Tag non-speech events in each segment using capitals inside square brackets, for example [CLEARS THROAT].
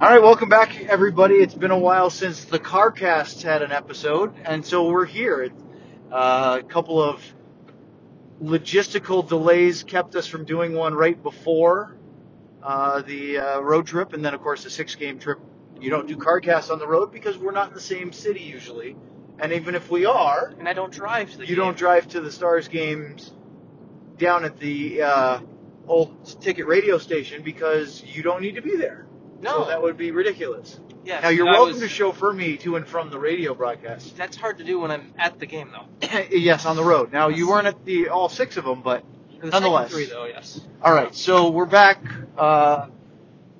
All right, welcome back, everybody. It's been a while since the CarCast had an episode, and so we're here. Uh, a couple of logistical delays kept us from doing one right before uh, the uh, road trip, and then, of course, the six-game trip. You don't do CarCast on the road because we're not in the same city usually, and even if we are, And I don't drive to the you game. don't drive to the Stars games down at the uh, old ticket radio station because you don't need to be there. No. So that would be ridiculous. Yes, Now you're I welcome was- to chauffeur me to and from the radio broadcast. That's hard to do when I'm at the game, though. [CLEARS THROAT] yes, on the road. Now you weren't at the all six of them, but The Nonetheless. three, though, yes. all right. So we're back, uh,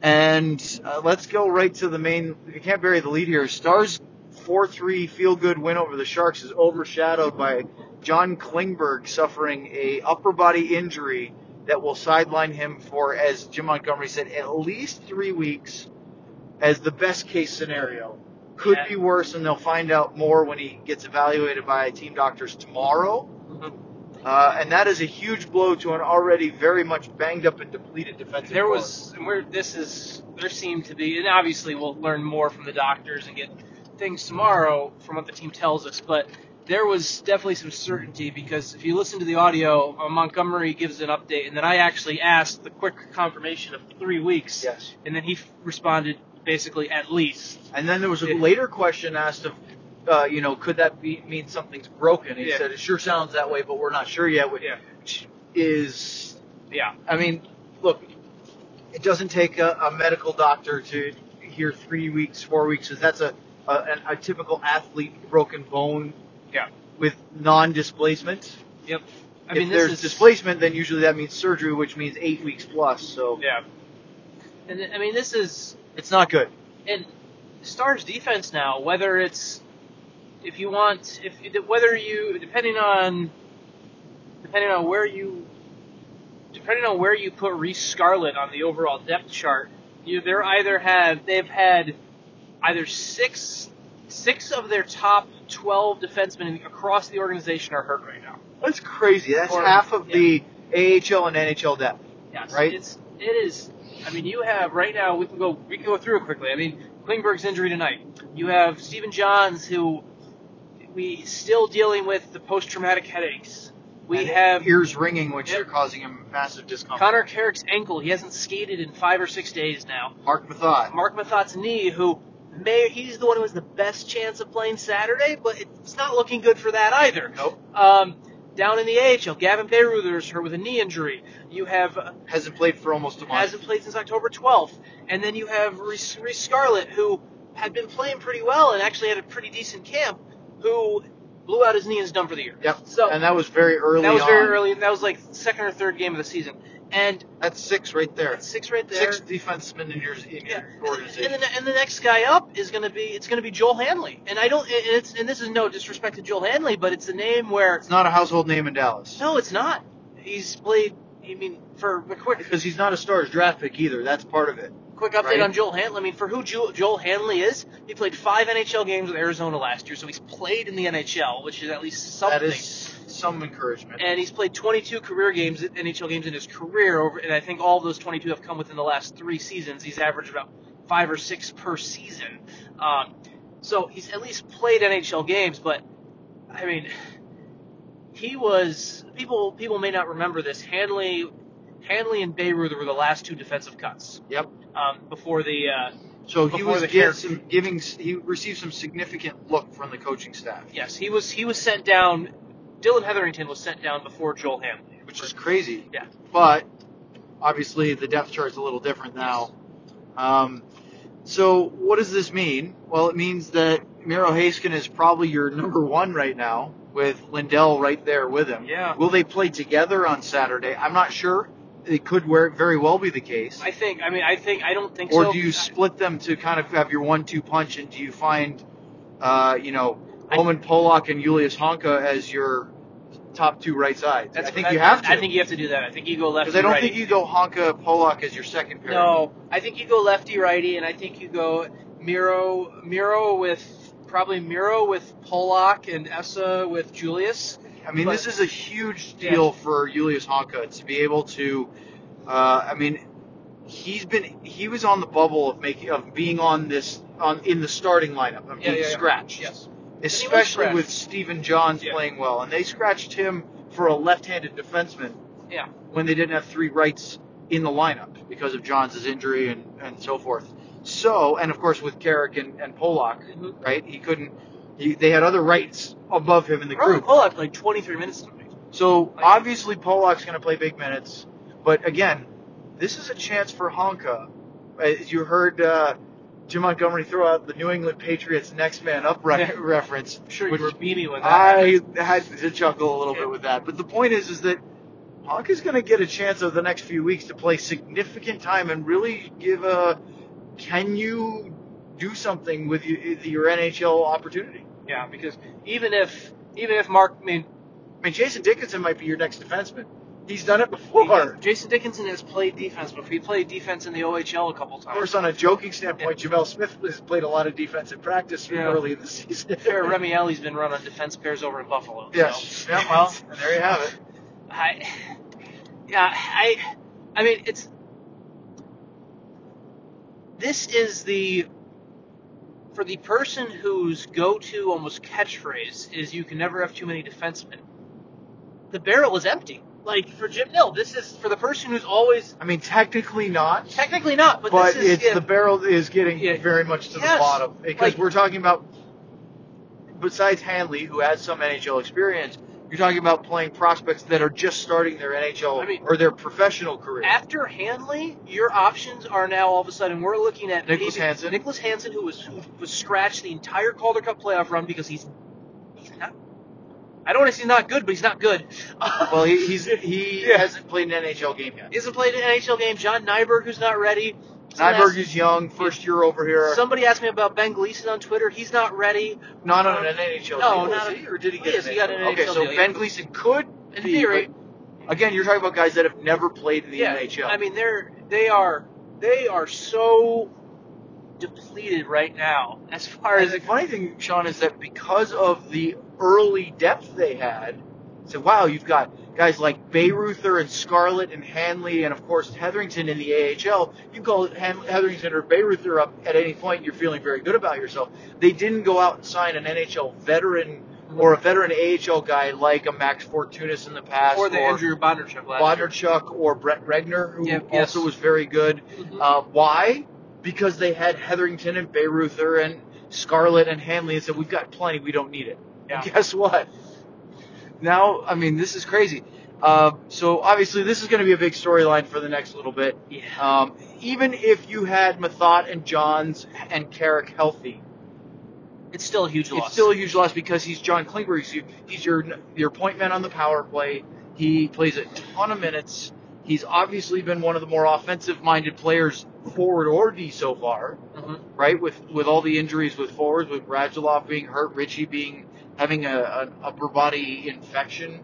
and uh, let's go right to the main. You can't bury the lead here. Stars four three feel good win over the Sharks is overshadowed by John Klingberg suffering a upper body injury that will sideline him for, as Jim Montgomery said, at least three weeks, as the best case scenario. Could Yeah. be worse, and they'll find out more when he gets evaluated by team doctors tomorrow. Mhm. Uh, and that is a huge blow to an already very much banged up and depleted defensive. There was, and where this is, there seemed to be, and obviously we'll learn more from the doctors and get things tomorrow from what the team tells us, but there was definitely some certainty because if you listen to the audio, uh, Montgomery gives an update, and then I actually asked the quick confirmation of three weeks, yes. and then he f- responded basically at least. And then there was a Yeah. later question asked of, uh, you know, could that be, mean something's broken? He Yeah. said it sure sounds that way, but we're not sure yet. Which Yeah. is, Yeah. I mean, look, it doesn't take a, a medical doctor to hear three weeks, four weeks. 'cause That's a, a an- a typical athlete broken bone. Yeah. With non-displacement. Yep. I if mean, there's is, displacement, then usually that means surgery, which means eight weeks plus. So Yeah. And I mean, this is it's not good. and Stars defense now. Whether it's if you want, if whether you depending on depending on where you depending on where you put Reece Scarlett on the overall depth chart, you they're either have they've had either six six of their top twelve defensemen across the organization are hurt right now. That's crazy. That's Or- half of yeah. the AHL and NHL depth. Yes, Right? It's it is. I mean, you have right now. We can go. We can go through it quickly. I mean, Klingberg's injury tonight. You have Stephen Johns, who we still dealing with the post-traumatic headaches. We And have ears ringing, which Yep. are causing him massive discomfort. Connor Carrick's ankle. He hasn't skated in five or six days now. Marc Methot. Marc Methot's knee, who may he's the one who has the best chance of playing Saturday, but it's not looking good for that either. Nope. Um, down in the AHL, Gavin Bayreuther's hurt with a knee injury. You have Hasn't played for almost a month. hasn't played since October 12th. And then you have Reece, Reece Scarlett, who had been playing pretty well and actually had a pretty decent camp, who blew out his knee and is done for the year. Yep. So and that was very early that was on. very early. That was like second or third game of the season. And That's six right there. that's six right there. Six defensemen in your, in Yeah, your organization. and, the, and the next guy up is going to be it's going to be Joel Hanley, and I don't and it's and this is no disrespect to Joel Hanley, but it's a name where it's not a household name in Dallas. no, it's not. He's played. I mean, for a quick Because he's not a Stars draft pick either. That's part of it. Quick update Right. on Joel Hanley. I mean, for who Joel, Joel Hanley is, he played five NHL games with Arizona last year, so he's played in the NHL, which is at least something. That is some encouragement. and he's played 22 career games, NHL games in his career, over, and I think all of those 22 have come within the last three seasons. He's averaged about five or six per season. Um, so he's at least played NHL games, but I mean, he was people. People may not remember this. Hanley, Hanley and Bayreuther were the last two defensive cuts. Yep. Um, before the uh, So he was some, giving. He received some significant look from the coaching staff, yes, he was he was sent down. Dillon Heatherington was sent down before Joel Hanley, which is crazy. Yeah. But obviously the depth chart is a little different now. Um, so what does this mean? Well, it means that Miro Heiskanen is probably your [LAUGHS] number one right now, with Lindell right there with him. Yeah. Will they play together on Saturday? I'm not sure. It could very well be the case. I think. I mean, I think. I don't think Or so. do you split them to kind of have your one-two punch, and do you find, uh, you know, Roman Polak and Julius Honka as your top two right sides? That's I think what- you have to. I think you have to do that. I think you go lefty Because I don't righty. think you go Honka Polak as your second pair. No, I think you go lefty righty, and I think you go Miro Miro with probably Miro with Polak and Esa with Julius. I mean, But- this is a huge deal for Julius Honka to be able to. Uh, I mean, he's been he was on the bubble of making of being on this on in the starting lineup of Yeah, being yeah, yeah. scratched. Yes. Especially with Stephen Johns Yeah. playing well, and they scratched him for a left-handed defenseman Yeah. when they didn't have three rights in the lineup because of Johns' injury and, and so forth. So, and of course with Carrick and, and Polak, Mhm. right? He couldn't. He, they had other rights above him in the group. Polak played 23 minutes tonight. So obviously Polak's going to play big minutes, but again, this is a chance for Honka. As you heard uh, Jim Montgomery throw out the New England Patriots next man up re- reference. I'm sure you were beaming when that I had to chuckle a little bit with that. But the point is, is that Honka's going to get a chance over the next few weeks to play significant time and really give a. Can you do something with your NHL opportunity? Yeah, because even if even if Mark, I mean, I mean, Jason Dickinson might be your next defenseman. He's done it before. Jason Dickinson has played defense before. He played defense in the OHL a couple times. Of course, on a joking standpoint, Gemel Smith has played a lot of defense in practice Yeah. early in the season. [LAUGHS] Fair, Remi Elie's been running defense pairs over in Buffalo. Yes. So. Yeah, well, [LAUGHS] there you have it. I, yeah, I, I mean, it's. This is the. For the person whose go-to almost catchphrase is "You can never have too many defensemen." The barrel is empty. Like for Jim Nill, this is for the person who's always I mean, technically not, technically not, but, but this is it's the barrel is getting Yeah. very much to the bottom because Like- we're talking about. Besides Hanley, who has some NHL experience, you're talking about playing prospects that are just starting their NHL I mean- or their professional career. After Hanley, your options are now all of a sudden we're looking at Nicholas maybe- Hansson. Nicholas Hansson, who was who was scratched the entire Calder Cup playoff run because he's he's not. I don't want to say he's not good, but he's not good. [LAUGHS] well, he, he's he Yeah. hasn't played an NHL game yet. he hasn't played an NHL game. John Nyberg, who's not ready. Nyberg is young, first year over here. Somebody asked me about Ben Gleason on Twitter. He's not ready. Not on um, an NHL No, deal, not is a- he? Or did he Oh, get yes, he got an Okay, so deal, Ben yeah. Gleason could In be, theory, again, you're talking about guys that have never played in the yeah. NHL. I mean, they're they are they are so depleted right now as far And as the funny thing, Sean, is that because of the early depth they had, so wow, you've got guys like Bayreuther and Scarlett and Hanley, and of course Heatherington in the AHL. You call Han- Heatherington or Bayreuther up at any point, you're feeling very good about yourself. They didn't go out and sign an NHL veteran or a veteran AHL guy like a Max Fortunus in the past, or the Andrew Bodnarchuk last year. Or Brett Regner, who Yep, also yes. was very good. Mhm. Uh, why? Because they had Heatherington and Bayreuther and Scarlett and Hanley and said, we've got plenty, we don't need it. Yeah. And [LAUGHS] guess what? Now, I mean, this is crazy. Uh, so obviously, this is going to be a big storyline for the next little bit. Yeah. Um, even if you had Methot and Johns and Carrick healthy, It's still a huge loss. it's still a huge loss because he's John Klingberg. He's, he's your your point man on the power play. He plays a ton of minutes. He's obviously been one of the more offensive minded players, forward or D so far, Mhm. right? With with all the injuries with forwards, with Radulov being hurt, Ritchie being having a, an upper body infection,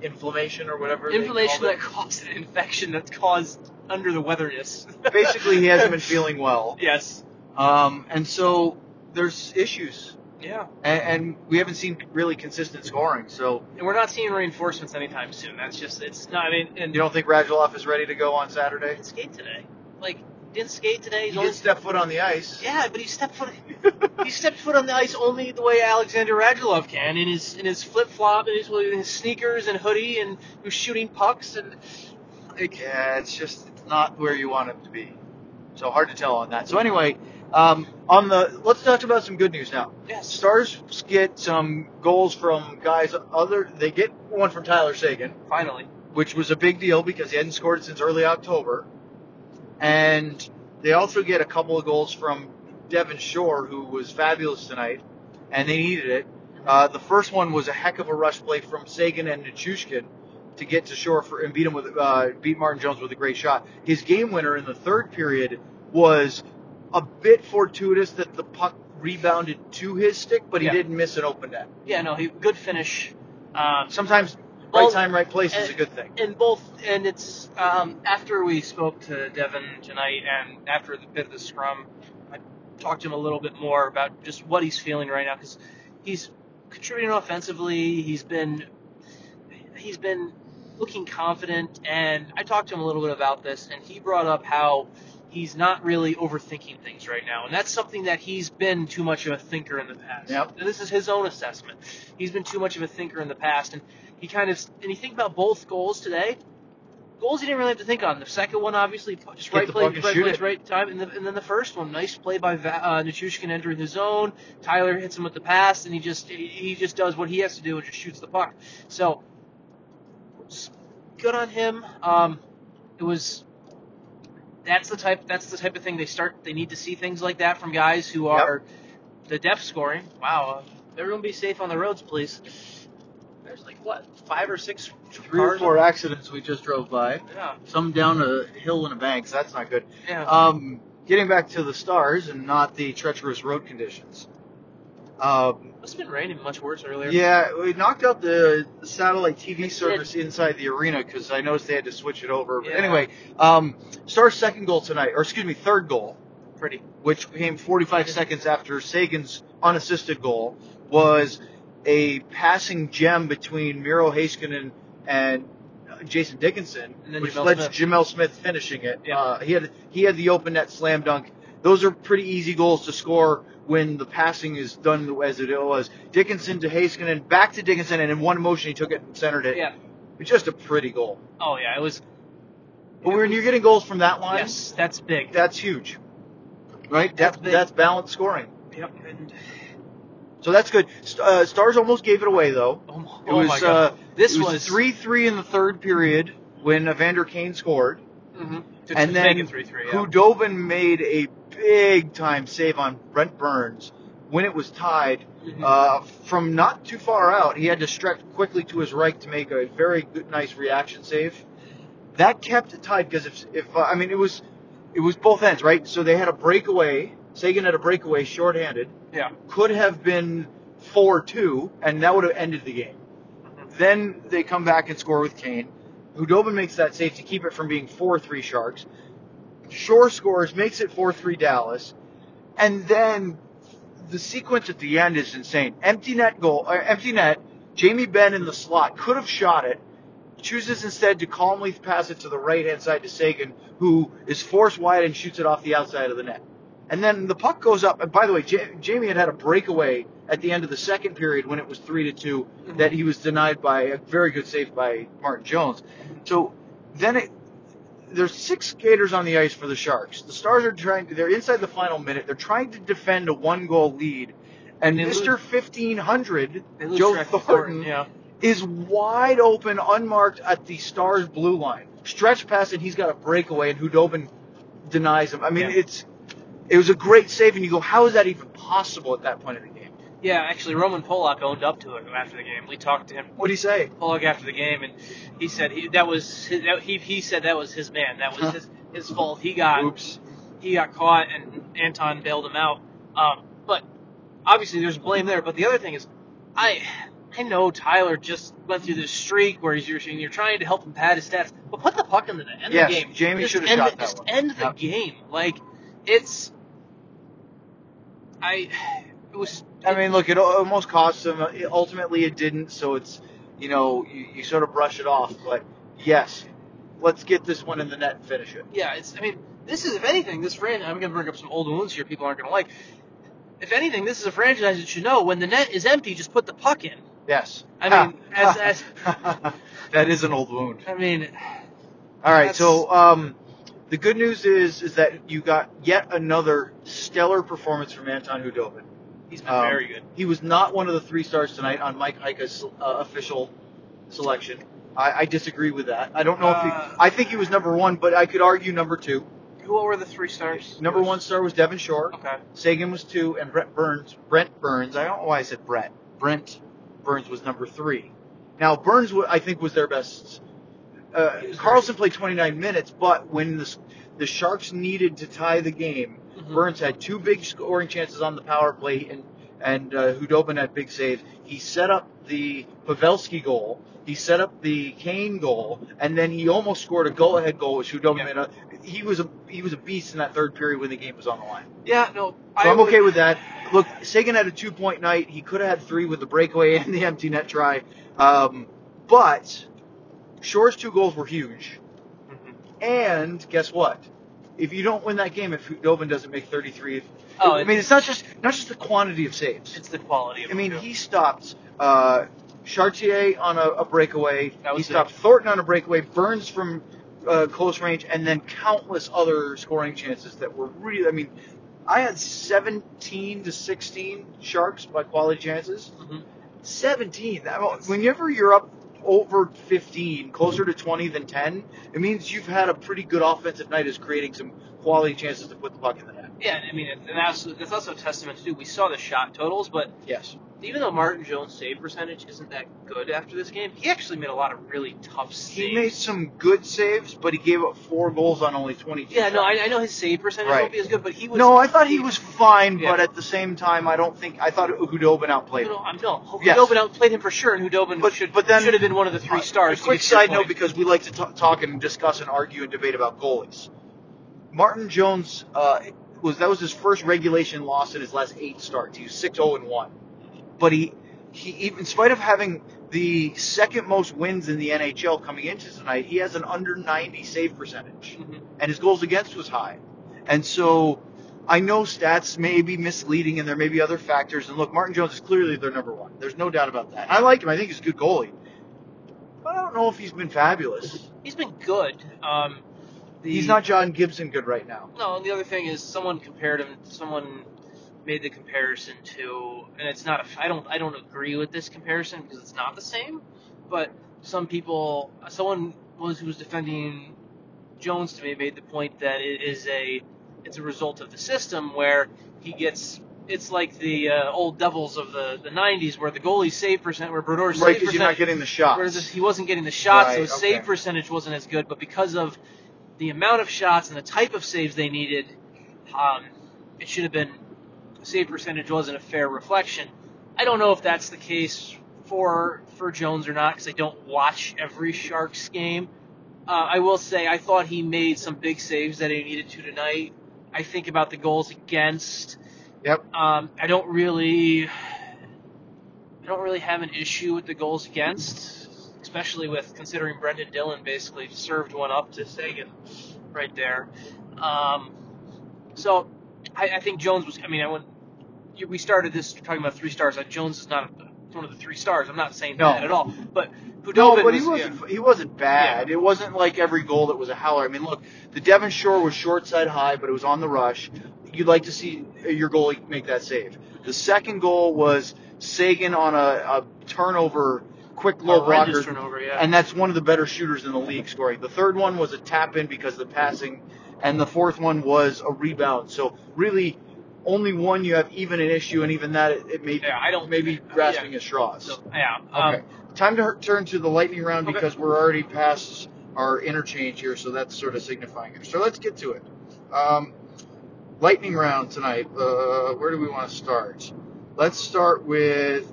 inflammation or whatever. inflammation that caused an infection that's caused under the weatherness. [LAUGHS] Basically, he hasn't been feeling well, yes. um, and so there's issues. Yeah. And, and we haven't seen really consistent scoring. So And we're not seeing reinforcements anytime soon. That's just it's not. I mean, and you don't think Radulov is ready to go on Saturday? didn't skate today. Like didn't skate today. He only did step foot on the ice. yeah, but he stepped foot. [LAUGHS] he stepped foot on the ice only the way Alexander Radulov can in his in his flip flop and his, his sneakers and hoodie and he was shooting pucks and Like, yeah, it's just it's not where you want him to be. So hard to tell on that. So anyway, um, on the let's talk about some good news now. yes. Stars get some goals from guys other. They get one from Tyler Seguin, Finally. which was a big deal because he hadn't scored since early October, and they also get a couple of goals from Devin Shore, who was fabulous tonight, and they needed it. Uh, the first one was a heck of a rush play from Seguin and Nichushkin to get to Shore for and beat him with uh, beat Martin Jones with a great shot. His game winner in the third period was a bit fortuitous that the puck rebounded to his stick, but he Yeah. didn't miss an open net. Yeah. No. He good finish. Um, Sometimes Well, right time, right place is a and- good thing. and both and it's um, after we spoke to Devin tonight and after the bit of the scrum, I talked to him a little bit more about just what he's feeling right now because he's contributing offensively. He's been he's been looking confident. And I talked to him a little bit about this, and he brought up how he's not really overthinking things right now, and that's something that he's been too much of a thinker in the past. Yep. This is his own assessment. He's been too much of a thinker in the past, and he kind of and you think about both goals today. Goals he didn't really have to think on. The second one, obviously, just Get right play, right place, right time, and, the, and then the first one, nice play by uh, Nichushkin entering the zone. Tyler hits him with the pass, and he just he he just does what he has to do and just shoots the puck. So, good on him. Um, it was that's the type that's the type of thing they start they need to see things like that from guys who Yep. are the depth scoring. Wow, uh, everyone be safe on the roads, please. There's like what five or six Three or four on- accidents we just drove by. Yeah, Some down a hill in a bank, so that's not good. yeah. Um, getting back to the stars and not the treacherous road conditions. Um, Have been raining much worse earlier. yeah, we knocked out the satellite TV service inside the arena because I noticed they had to switch it over. But Yeah. anyway, um, Stars' second goal tonight, or excuse me, third goal, pretty. which came 45 seconds after Seguin's unassisted goal, was a passing gem between Miro Heiskanen and uh, Jason Dickinson, And then which Gemel led Smith. to Gemel Smith finishing it. Yeah. Uh, he had he had the open net slam dunk. Those are pretty easy goals to score when the passing is done as it was. Dickinson to Heiskanen, back to Dickinson, and in one motion he took it and centered it. Yeah. It's just a pretty goal. Oh yeah, it was. But when you're getting goals from that line, Yes, that's big. that's huge. Right? That's That's, big. that's balanced scoring. Yep. And, So that's good. Uh, Stars almost gave it away though. oh, my- It oh my god. uh, this it was, was three three in the third period when Evander Kane scored, Mm-hmm. To, and to then make it three three. Yeah. Khudobin made a big time save on Brent Burns when it was tied. Mhm. Uh, from not too far out, he had to stretch quickly to his right to make a very good, nice reaction save. That kept it tied because if, if uh, I mean it was, it was both ends, right? So they had a breakaway. Seguin had a breakaway, shorthanded. yeah. Could have been four two, and that would have ended the game. Mhm. Then they come back and score with Kane. Khudobin makes that save to keep it from being 4-3 Sharks. Shore scores, makes it 4-3 Dallas. And then the sequence at the end is insane. Empty net goal, uh, empty net. Jamie Benn in the slot could have shot it. Chooses instead to calmly pass it to the right hand side to Seguin, who is forced wide and shoots it off the outside of the net. And then the puck goes up. And by the way, Ja- Jamie had had a breakaway at the end of the second period when it was three to 2 Mhm. that he was denied by a very good save by Martin Jones. So then it, there's six skaters on the ice for the Sharks. The Stars are trying. To, they're inside the final minute. They're trying to defend a one goal lead, and lose- Mr. 1500 Joe Thornton Yeah. is wide open, unmarked at the Stars blue line. Stretch pass and he's got a breakaway, and Khudobin denies him. I mean, Yeah. it's it was a great save, and you go, how is that even possible at that point in the game? Yeah, actually, Roman Polak owned up to it after the game. We talked to him, What do you say? Polak, after the game, and he said he, that was his, that, he he said that was his man. That was his his fault. He got Oops. he got caught, and Anton bailed him out. Um, but obviously, there's blame there. But the other thing is, I I know Tyler just went through this streak where he's you're, you're trying to help him pad his stats, but put the puck in the. End Yes, the game. Jamie should have shot it- that Just one. end the Yep. game. Like it's I was. I mean, look, it almost cost him. Ultimately, it didn't. So it's, you know, you, you sort of brush it off. But yes, let's get this one in the net and finish it. Yeah, it's. I mean, this is if anything, this franchise. I'm going to bring up some old wounds here. People aren't going to like. If anything, this is a franchise that should know when the net is empty, just put the puck in. Yes. I mean, [LAUGHS] as- as- [LAUGHS] that is an old wound. I mean, All right. So um, the good news is is that you got yet another stellar performance from Anton Khudobin. He's been Um, very good. He was not one of the three stars tonight on Mike Heika's uh, official selection. I, I disagree with that. I don't know if he. Uh, I think he was number one, but I could argue number two. Who were the three stars? Number one star was Devin Shore. Okay. Seguin was two, and Brent Burns. Brent Burns. I don't know why I said Brett. Brent Burns was number three. Now Burns, I think, was their best. Uh, Karlsson played 29 minutes, but when the the Sharks needed to tie the game, Mhm. Burns had two big scoring chances on the power play, and and uh, Khudobin had big saves. He set up the Pavelski goal. He set up the Kane goal, and then he almost scored a go-ahead goal, which Khudobin Yeah. made. A, he was a he was a beast in that third period when the game was on the line. Yeah. No. So I'm would- okay with that. Look, Seguin had a two point night. He could have had three with the breakaway and the empty net try. Um, but Shore's two goals were huge. Mhm. And guess what? If you don't win that game, if Khudobin doesn't make 33, Oh, I mean, it's not just not just the quantity of saves. It's the quality of I mean, he stopped uh, Chartier on a, a breakaway. He stopped big. Thornton on a breakaway. Burns from uh, close range, and then countless other scoring chances that were really. I mean, I had 17 to 16 Sharks by quality chances. Mhm. 17. That, whenever you're up over 15, closer to 20 than 10, it means you've had a pretty good offensive night as creating some quality chances to put the puck in the net. Yeah, I mean, and that's, that's also a testament too. We saw the shot totals, but Yes. even though Martin Jones' save percentage isn't that good after this game, he actually made a lot of really tough saves. He made some good saves, but he gave up four goals on only 22 Yeah, no. I, I know his save percentage Right. won't be as good, but he was. No, I thought he was fine, Yeah. but at the same time, I don't think I thought Khudobin outplayed him. No, I'm no. Yes. Khudobin outplayed him for sure, and Khudobin But- should but then- should have been one of the three stars. A to quick get to your side note point. because we like to t- talk and discuss and argue and debate about goalies. Martin Jones uh, was that was his first regulation loss in his last eight starts. He was six zero and one, but he he even in spite of having the second most wins in the NHL coming into tonight, he has an under ninety save percentage, Mhm. and his goals against was high, and so. I know stats may be misleading and there may be other factors. And look, Martin Jones is clearly their number one. There's no doubt about that. I like him. I think he's a good goalie. But I don't know if he's been fabulous. he's been good. Um, the, He's not John Gibson good right now. No, and the other thing is someone compared him. Someone made the comparison to, and it's not. A, I don't. I don't agree with this comparison because it's not the same. But some people, someone was who was defending Jones to me made the point that it is a. It's a result of the system where he gets. It's like the uh, old Devils of the, the '90s, where the goalie save percent, where Brodeur's Right, save because you're not getting the shots. whereas he wasn't getting the shots, so his okay. save percentage wasn't as good. But because of the amount of shots and the type of saves they needed, um, it should have been save percentage wasn't a fair reflection. I don't know if that's the case for for Jones or not because I don't watch every Sharks game. Uh, I will say I thought he made some big saves that he needed to tonight. I think about the goals against. Yep. Um, I don't really, I don't really have an issue with the goals against, especially with considering Brendan Dillon basically served one up to Seguin right there. Um, so I, I think Jones was. I mean, I went. We started this talking about three stars. Like Jones is not one of the three stars. I'm not saying No. that at all. But Khudobin No, but he was, wasn't. He wasn't bad. It wasn't like every goal that was a howler. I mean, look, the Devin Shore was short side high, but it was on the rush. You'd like to see your goalie make that save. The second goal was Seguin on a, a turnover, quick yeah, low horrendous blocker, turnover. Yeah. and that's one of the better shooters in the league scoring. The third one was a tap in because of the passing, and the fourth one was a rebound. So really, only one you have even an issue, and even that it, it may yeah, I don't maybe grasping at straws. So, yeah. Um, Okay. Time to turn to the lightning round Okay. because we're already past our interchange here, so that's sort of signifying it. So let's get to it. Um, lightning round tonight. Uh, where do we want to start? Let's start with.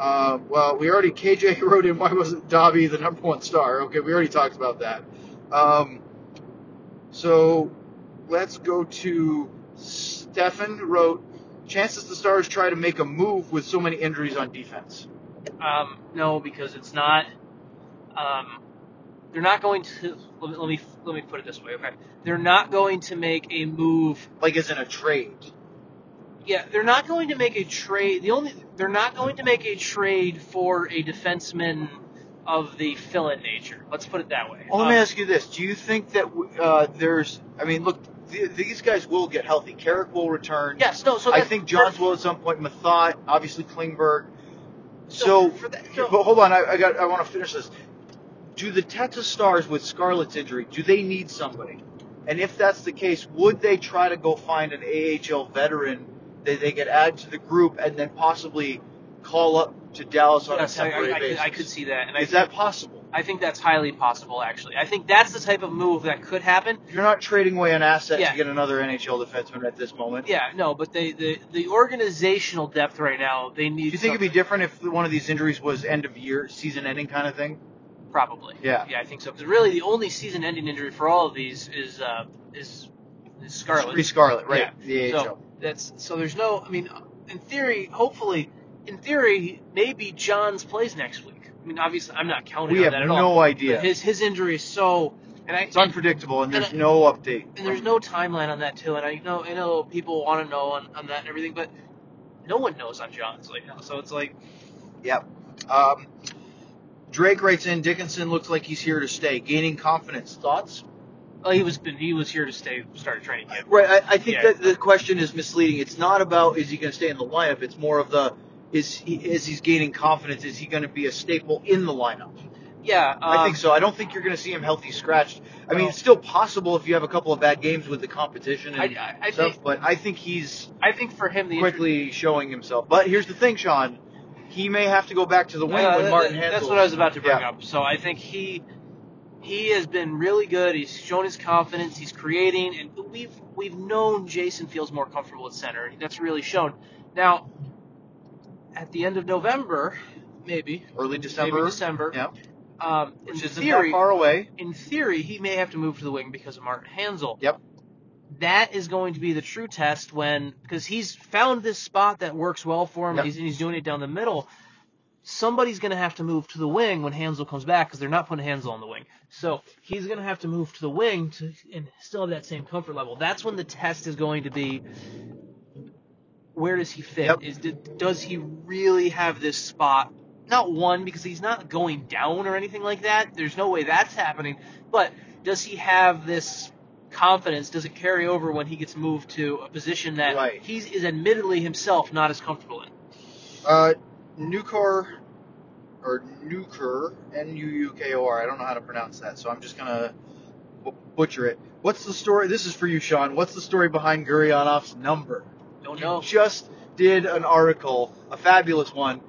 Uh, well, we already KJ wrote in why wasn't Dobby the number one star? Okay, we already talked about that. Um, so let's go to Stefan wrote chances the Stars try to make a move with so many injuries on defense. Um, no, because it's not. Um, they're not going to. Let me, let me let me put it this way. Okay, they're not going to make a move. like as in a trade. Yeah, they're not going to make a trade. The only they're not going to make a trade for a defenseman of the fill-in nature. Let's put it that way. Well, let me Um, ask you this: Do you think that uh, there's? I mean, look, th- these guys will get healthy. Carrick will return. yes, no. So I think Johns will at some point. Methot, obviously Klingberg. So So, for that- so- but hold on, I, I got. I want to finish this. Do the Texas Stars with Scarlett's injury? Do they need somebody? And if that's the case, would they try to go find an AHL veteran that they could add to the group and then possibly call up to Dallas on Yes, a I, I, temporary I, could, basis? I could see that, and I Is that possible? I think that's highly possible. Actually, I think that's the type of move that could happen. You're not trading away an asset Yeah. to get another NHL defenseman at this moment. Yeah, no, but they the the organizational depth right now they need. Do you think it'd be different if one of these injuries was end of year, season ending kind of thing? probably? Yeah. yeah, I think so. Because really, the only season-ending injury for all of these is uh, is is Scarlett. Free Scarlett, right? Yeah. The AHL. So that's so. There's no. I mean, in theory, hopefully, in theory, maybe Johns plays next week. I mean, obviously, I'm not counting We on have that at no all. idea. But his his injury is so, and I It's unpredictable, and and there's I- no update. and there's no timeline on that too. And I know I know people want to know on, on that and everything, but no one knows on Johns right now. So it's like, Yep. Um, Drake writes in, Dickinson looks like he's here to stay, gaining confidence. Thoughts? Oh, he was been he was here to stay, started training camp. Right. I, I think Yeah. that the question is misleading. It's not about is he going to stay in the lineup. It's more of the is he as he's gaining confidence. Is he going to be a staple in the lineup? Yeah, um, I think so. I don't think you're going to see him healthy scratched. I mean, it's still possible if you have a couple of bad games with the competition and I, I stuff. think but I think he's I think for him injury- quickly showing himself. But here's the thing, Sean. He may have to go back to the wing Yeah, when Martin Hanzal. That's what I was about to bring Yeah. up. So I think he he has been really good. He's shown his confidence. He's creating, and we've we've known Jason feels more comfortable at center. That's really shown. Now, at the end of November, maybe Early December. maybe December, Yeah. um, Which isn't theory, that far away. in theory, he may have to move to the wing because of Martin Hanzal. Yep. That is going to be the true test when, because he's found this spot that works well for him, Yep. he's, and he's doing it down the middle. Somebody's going to have to move to the wing when Hanzal comes back because they're not putting Hanzal on the wing. So he's going to have to move to the wing to and still have that same comfort level. That's when the test is going to be. Where does he fit? Yep. Is does he really have this spot? Not one because he's not going down or anything like that. There's no way that's happening. But does he have this confidence? Does it carry over when he gets moved to a position that Right. he is admittedly himself not as comfortable in? Uh, Nukor or Nuker, N-U-U-K-O-R. I don't know how to pronounce that, so I'm just gonna bu- butcher it. What's the story? This is for you, Sean. What's the story behind Gurianov's number? Don't You know. just did an article, a fabulous one,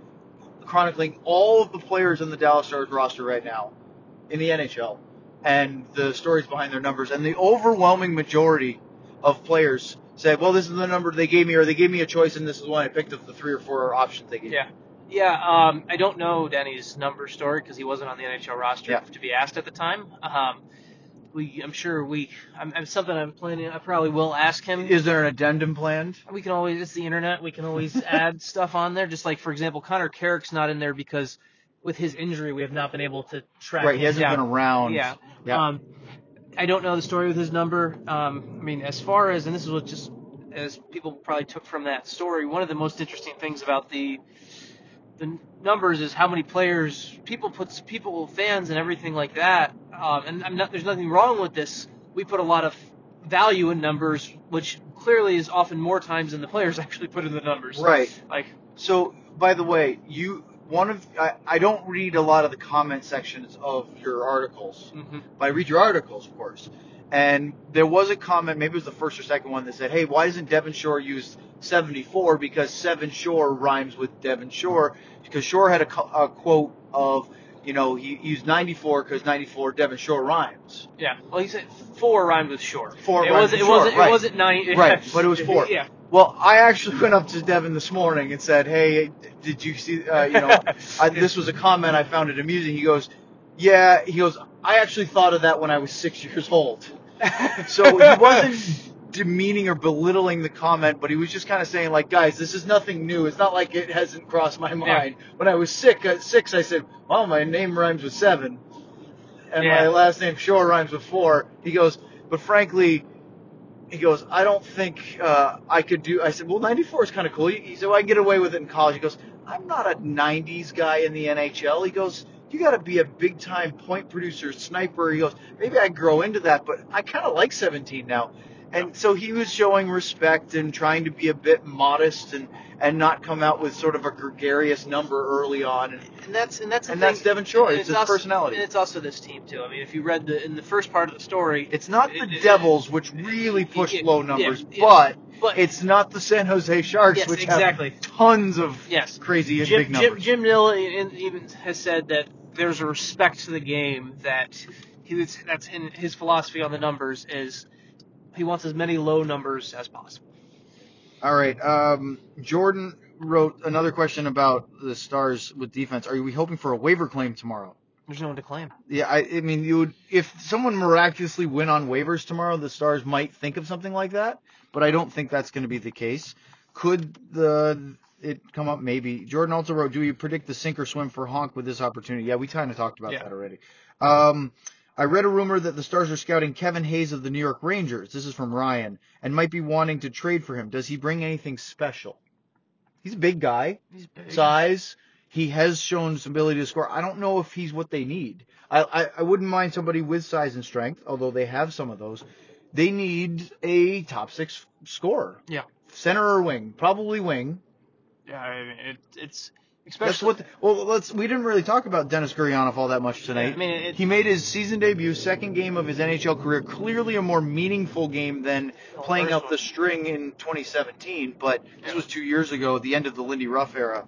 chronicling all of the players in the Dallas Stars roster right now in the NHL and the stories behind their numbers. And the overwhelming majority of players said, "Well, this is the number they gave me, or they gave me a choice, and this is the one I picked of the three or four options they gave." me." Yeah. Um, I don't know Danny's number story because he wasn't on the NHL roster Yeah. to be asked at the time. Um, we, I'm sure we, I'm, I'm something I'm planning. I probably will ask him. Is there an addendum planned? we can always, it's the internet. We can always [LAUGHS] add stuff on there. Just like, for example, Connor Carrick's not in there because with his injury, we have not been able to track. Right, he hasn't down. been around. Yeah. Yeah. Um, I don't know the story with his number. Um, I mean, as far as, and this is what just, as people probably took from that story, one of the most interesting things about the the numbers is how many players people put people fans and everything like that. Um, and I'm not, there's nothing wrong with this. We put a lot of value in numbers, which clearly is often more times than the players [LAUGHS] actually put in the numbers. Right. Like, So, by the way, you one of I, I don't read a lot of the comment sections of your articles, mhm. but I read your articles, of course. And there was a comment, maybe it was the first or second one, that said, "Hey, why doesn't Devin Shore use 74 because Seven Shore rhymes with Devin Shore?" Because Shore had a, a quote of, you know, he used 94 because 94 Devin Shore rhymes. yeah. Well, he said four rhymed with Shore. Four it wasn't. with It short, wasn't. right. It wasn't nine. Right, [LAUGHS] but it was four. Yeah. Well, I actually went up to Devin this morning and said, "Hey, did you see? Uh, you know, I, [LAUGHS] this was a comment. I found it amusing." He goes, "Yeah." He goes, "I actually thought of that when I was six years old." [LAUGHS] So he wasn't demeaning or belittling the comment, but he was just kind of saying, like, guys, this is nothing new. It's not like it hasn't crossed my mind. When I was sick at six, I said, "Well, my name rhymes with seven, and Yeah. my last name Shore rhymes with four. He goes, "But frankly." he goes, I don't think uh, I could do. I said, well, 94 is kind of cool. He, he said, well, I can get away with it in college. He goes, I'm not a 90s guy in the NHL. He goes, you got to be a big time point producer, sniper. He goes, maybe I grow into that, but I kind of like 17 now. And so he was showing respect and trying to be a bit modest and, and not come out with sort of a gregarious number early on. And, And that's and that's and thing. that's Devin Shore. And It's his also, personality. And it's also this team too. I mean, if you read the in the first part of the story, It's not the It- Devils, which really push low numbers, but but it's not the San Jose Sharks, Yes, which exactly. have tons of yes, crazy Jim, big numbers. Jim Jim Nill even has said that there's a respect to the game that he that's in his philosophy on the numbers is he wants as many low numbers as possible. All right. Um, Jordan wrote another question about the Stars with defense. Are we hoping for a waiver claim tomorrow? There's no one to claim. Yeah, I, I mean, you would if someone miraculously went on waivers tomorrow, the Stars might think of something like that, but I don't think that's going to be the case. Could the it come up? Maybe. Jordan also wrote, "Do you predict the sink or swim for Honk with this opportunity?" Yeah, we kind of talked about Yeah. that already. Um, I read a rumor that the Stars are scouting Kevin Hayes of the New York Rangers. This is from Ryan, and might be wanting to trade for him. Does he bring anything special? He's a big guy, He's big. size. He has shown some ability to score. I don't know if he's what they need. I, I, I wouldn't mind somebody with size and strength, although they have some of those. They need a top six scorer. Yeah. Center or wing? Probably wing. Yeah, I mean, it, it's That's especially what. The, well, let's. We didn't really talk about Denis Gurianov all that much tonight. I mean, it- he made his season debut, second game of his NHL career. Clearly a more meaningful game than playing out the string in 2017. But this was two years ago, the end of the Lindy Ruff era.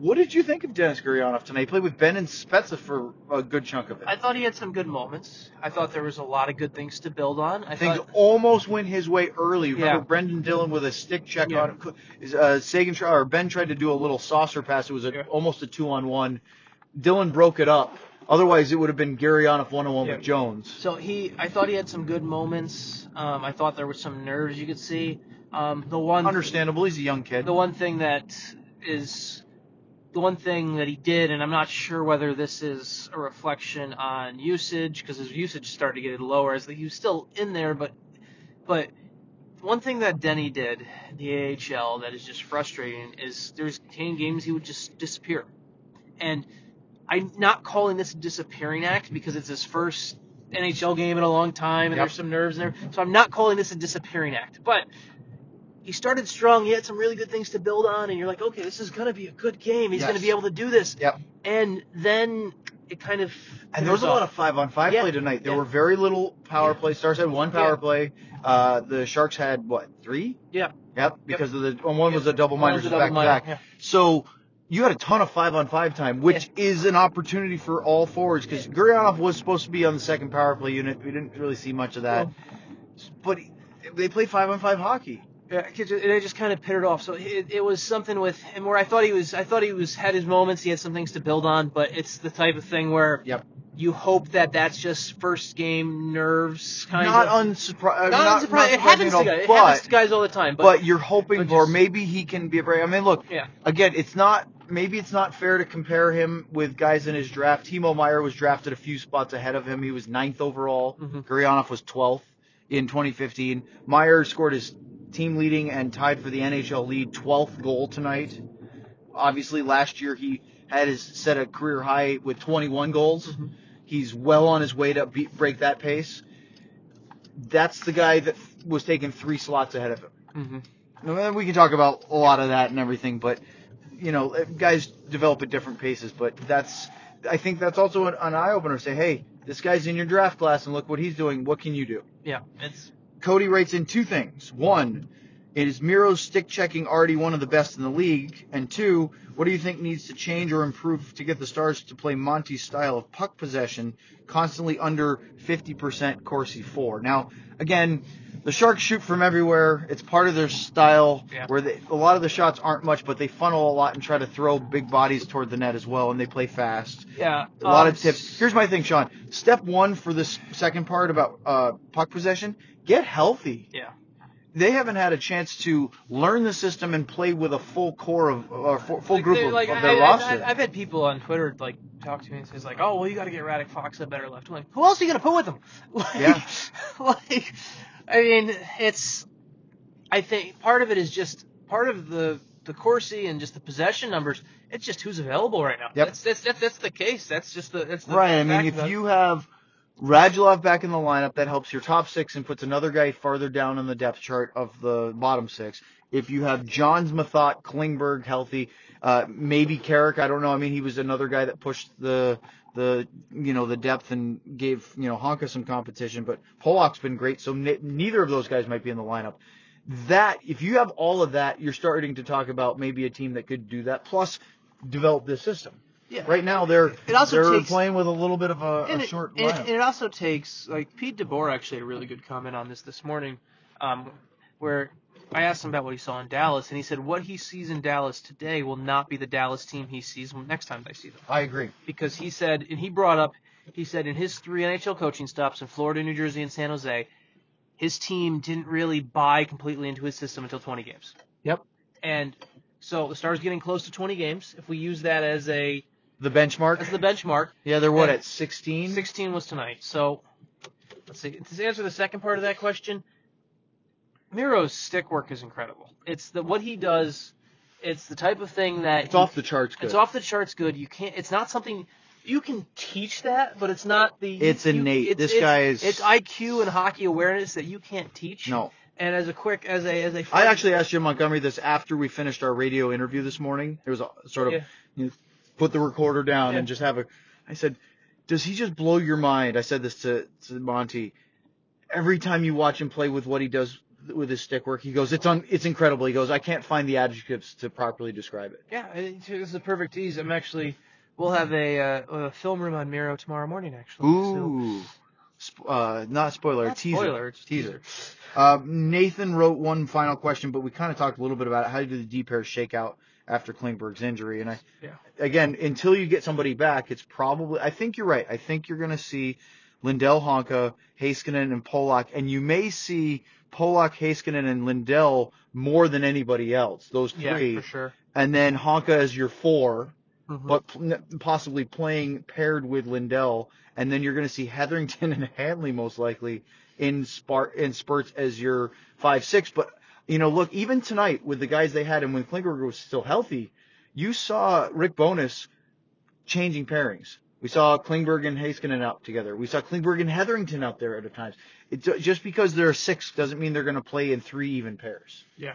What did you think of Denis Gurianov tonight? He played with Benn and Spezza for a good chunk of it. I thought he had some good moments. I thought there was a lot of good things to build on. I Things thought almost went his way early. Remember Yeah. Brendan Dillon with a stick check Yeah. on him. Uh, Seguin or Benn tried to do a little saucer pass. It was a, Yeah. almost a two on one. Dillon broke it up. Otherwise, it would have been Gurianov one on one with Jones. so. He, I thought he had some good moments. Um, I thought there was some nerves you could see. Um, the one, Understandable. He's a young kid. the one thing that is the one thing that he did, and I'm not sure whether this is a reflection on usage because his usage started to get lower as he was still in there, but but one thing that Denny did, the AHL, that is just frustrating is there's 10 games he would just disappear, and I'm not calling this a disappearing act because it's his first NHL game in a long time and Yep. there's some nerves in there, so I'm not calling this a disappearing act, but he started strong. He had some really good things to build on, and you're like, okay, this is gonna be a good game. He's Yes. gonna be able to do this. Yep. And then it kind of And there was a lot of five on five Yeah. play tonight. There Yeah. were very little power Yeah. play. Stars had one power Yeah. play. Uh, the Sharks had what three? Yeah. Yep. Because of the and one was a double One minor a back double to minor, back. So you had a ton of five on five time, which is an opportunity for all forwards because Gurianov was supposed to be on the second power play unit. We didn't really see much of that, Well- but he- they play five on five hockey. It- they just kind of pittered off. So it, it was something with him where I thought he was. I thought he was had his moments. He had some things to build on, but it's the type of thing where Yep. you hope that that's just first game nerves, kind Not of. unsurprising. not, unsurprising. It happens to guys. It happens to guys all the time. But, but you're hoping but for maybe he can be a break. I mean, look, yeah, again, it's not maybe it's not fair to compare him with guys in his draft. Timo Meier was drafted a few spots ahead of him. He was ninth overall. Mhm. Gurianov was 12th in 2015. Meier scored his team leading and tied for the NHL lead 12th goal tonight. Obviously, last year he had his set a career high with 21 goals. Mhm. He's well on his way to beat, break that pace. That's the guy that was taken three slots ahead of him. hmm Now, We can talk about a lot of that and everything, but you know, guys develop at different paces. But that's, I think that's also an, an eye opener. Say, hey, this guy's in your draft class, and look what he's doing. What can you do? yeah. It's Cody writes in two things. One, is Miro's stick checking already one of the best in the league? And two, what do you think needs to change or improve to get the Stars to play Monty's style of puck possession, constantly under 50% Corsi 4? Now, again, the Sharks shoot from everywhere. It's part of their style Yeah. where they, a lot of the shots aren't much, but they funnel a lot and try to throw big bodies toward the net as well, and they play fast. yeah. A lot um, of tips. Here's my thing, Sean. Step one for this second part about uh, puck possession: get healthy. Yeah. They haven't had a chance to learn the system and play with a full core of uh, or full, full Like, group of, like, of their I, roster. I, have had people on Twitter like talk to me and says like, "Oh, well, you got to get Radek Faksa a better left wing." Who else are you gonna put with him? [LAUGHS] Like, Yeah. [LAUGHS] like, I mean, it's. I think part of it is just part of the the Corsi and just the possession numbers. It's just who's available right now. Yep. That's that's that's, that's the case. That's just the that's the right. I mean, if you have Radulov back in the lineup, that helps your top six and puts another guy farther down on the depth chart of the bottom six. If you have Johns, Methot, Klingberg healthy, uh, maybe Carrick, I don't know. I mean, he was another guy that pushed the the you know the depth and gave you know Honka some competition, but Polak's been great. So ne- neither of those guys might be in the lineup. That if you have all of that, you're starting to talk about maybe a team that could do that. Plus, develop this system. Yeah. Right now, they're It also they're takes- playing with a little bit of a, a it, short and, and it also takes like Pete DeBoer actually had a really good comment on this this morning, um, where I asked him about what he saw in Dallas, and he said what he sees in Dallas today will not be the Dallas team he sees next time they see them, I agree. because he said, and he brought up, he said in his three NHL coaching stops in Florida, New Jersey, and San Jose, his team didn't really buy completely into his system until 20 games. Yep. And So the Stars getting close to 20 games. If we use that as a The benchmark. as the benchmark, yeah, they're what Yeah. at 16. 16 was tonight. So let's see. To answer the second part of that question, Miro's stick work is incredible. It's the what he does. It's the type of thing that It's you- off the charts. Good. It's off the charts good. You can't. It's not something you can teach that, but it's not the. It's you- innate. it's- This it's- guy is- It's IQ and hockey awareness that you can't teach. No. And as a quick, as a as a. I actually asked Jim Montgomery this after we finished our radio interview this morning. It was a, sort of Yeah. you know, put the recorder down Yeah. and just have a. I said, does he just blow your mind? I said this to, to Monty. Every time you watch him play with what he does with his stick work, he goes, it's un, it's incredible. He goes, I can't find the adjectives to properly describe it. Yeah, this is a perfect tease. I'm actually. We'll have a, uh, a film room on Miro tomorrow morning. Actually. Ooh. Sp- uh, not spoiler, Not teaser. spoiler, it's teaser. Uh, Nathan wrote one final question, but we kind of talked a little bit about it. How do the D pairs shake out after Klingberg's injury? And I, Yeah. again, until you get somebody back, it's probably. I think you're right. I think you're going to see Lindell, Honka, Heiskanen, and Polak, and you may see Polak, Heiskanen, and Lindell more than anybody else. Those three, Yeah, for sure. and then Honka as your 4 Mhm. but possibly playing paired with Lindell, and then you're going to see Heatherington [LAUGHS] and Hanley most likely in spart in spurts as your five six. But you know, look, even tonight with the guys they had, and when Klingberg was still healthy, you saw Rick Bowness changing pairings. We saw Klingberg and Heiskanen out together. We saw Klingberg and Heatherington out there at times. It, just because they're six doesn't mean they're going to play in three even pairs. Yeah.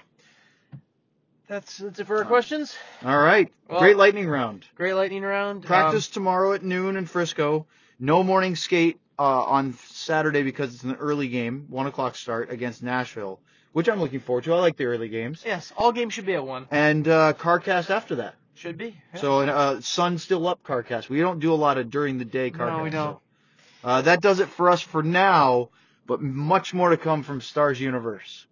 That's that's it for our questions. All right, Well- great lightning round. Great lightning round. Practice tomorrow at noon in Frisco. No morning skate uh, on Saturday because it's an early game, one o'clock start against Nashville, which I'm looking forward to. I like the early games. Yes, all games should be at one. And uh, CarCast after that. Should be. yeah. So uh, sun still up CarCast. We don't do a lot of during the day CarCast. No, we don't. so, uh, that does it for us for now, but much more to come from Stars Universe.